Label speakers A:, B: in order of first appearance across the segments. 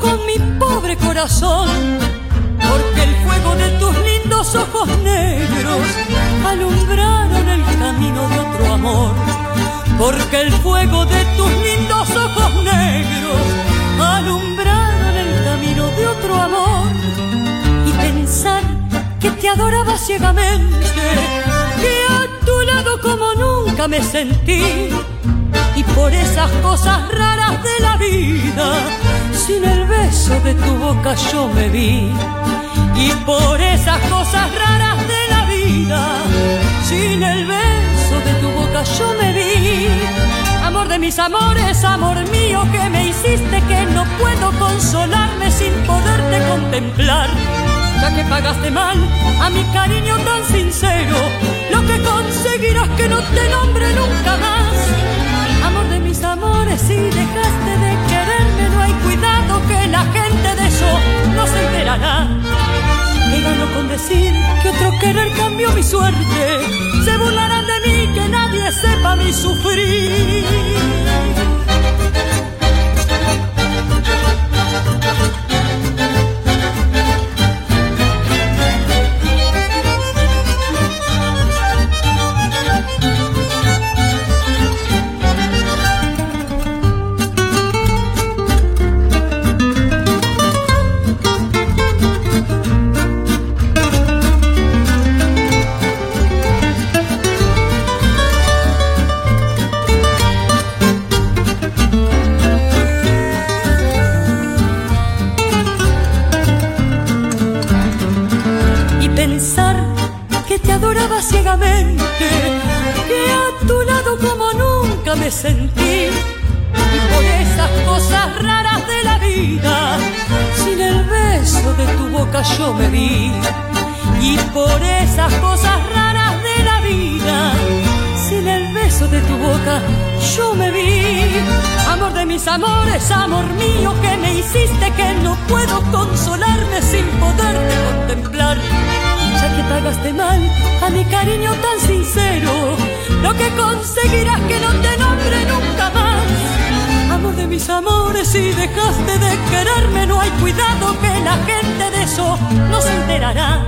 A: Con mi pobre corazón, porque el fuego de tus lindos ojos negros alumbraron el camino de otro amor, porque el fuego de tus lindos ojos negros alumbraron el camino de otro amor, y pensar que te adoraba ciegamente, que a tu lado como nunca me sentí, y por esas cosas raras de la vida, sin el beso de tu boca yo me vi. Y por esas cosas raras de la vida, sin el beso de tu boca yo me vi. Amor de mis amores, amor mío que me hiciste que no puedo consolarme sin poderte contemplar. Ya que pagaste mal a mi cariño tan sincero, lo que conseguirás que no te nombre nunca más. Amor de mis amores, si dejaste que la gente de eso no se enterará. Que gano con decir que otro querer cambió mi suerte. Se burlarán de mí, que nadie sepa mi sufrir. Mis amores, amor mío que me hiciste que no puedo consolarme sin poderte contemplar. Ya que pagaste mal a mi cariño tan sincero, lo que conseguirás que no te nombre nunca más. Amor de mis amores, si dejaste de quererme, no hay cuidado que la gente de eso no se enterará.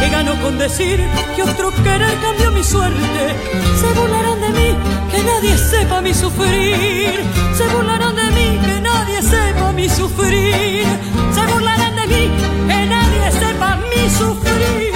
A: Que gano con decir que otro querer cambió mi suerte. Se burlarán de mí, nadie sepa mi sufrir. Se burlarán de mí, que nadie sepa mi sufrir. Se burlarán de mí, que nadie sepa mi sufrir.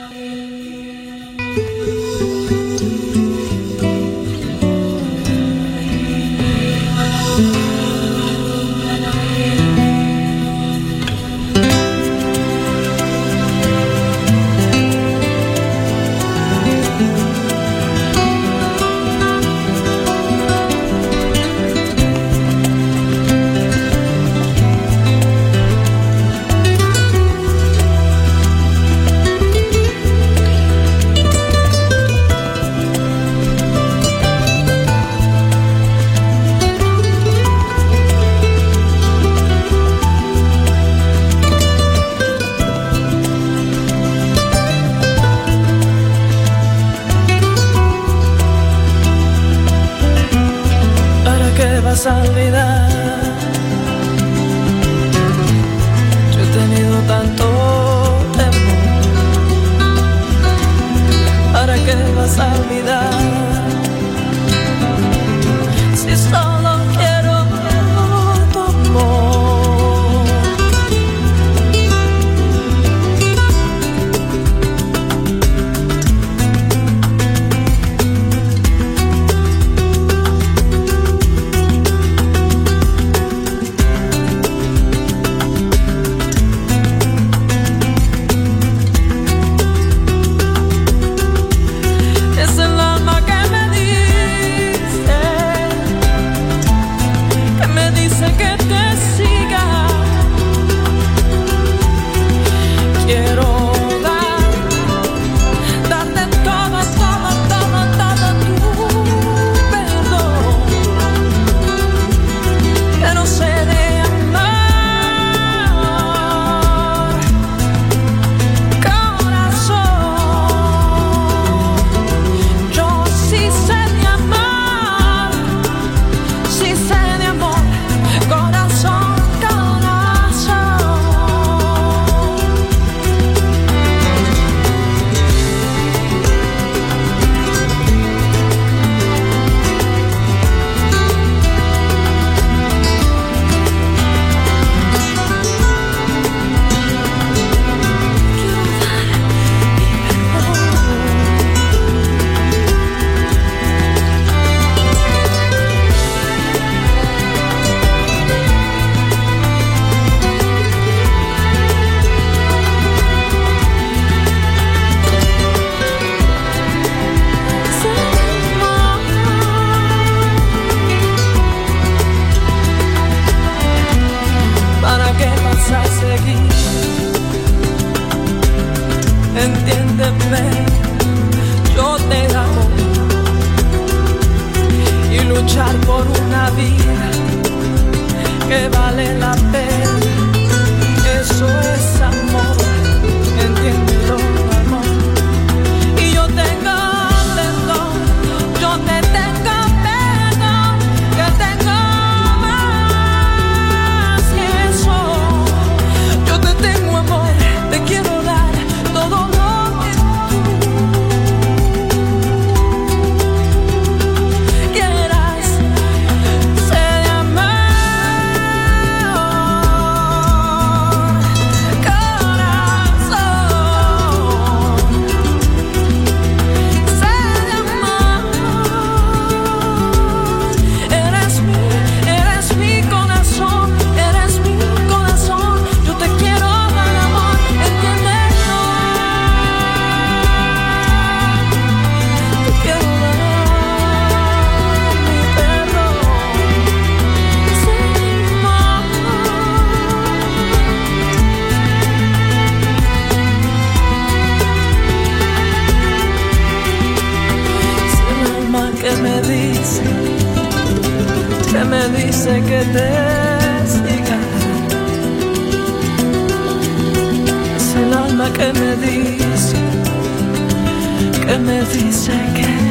B: luchar por una vida que vale la pena. Eso sé que te siga. Es el alma que me
C: dice, que me dice que.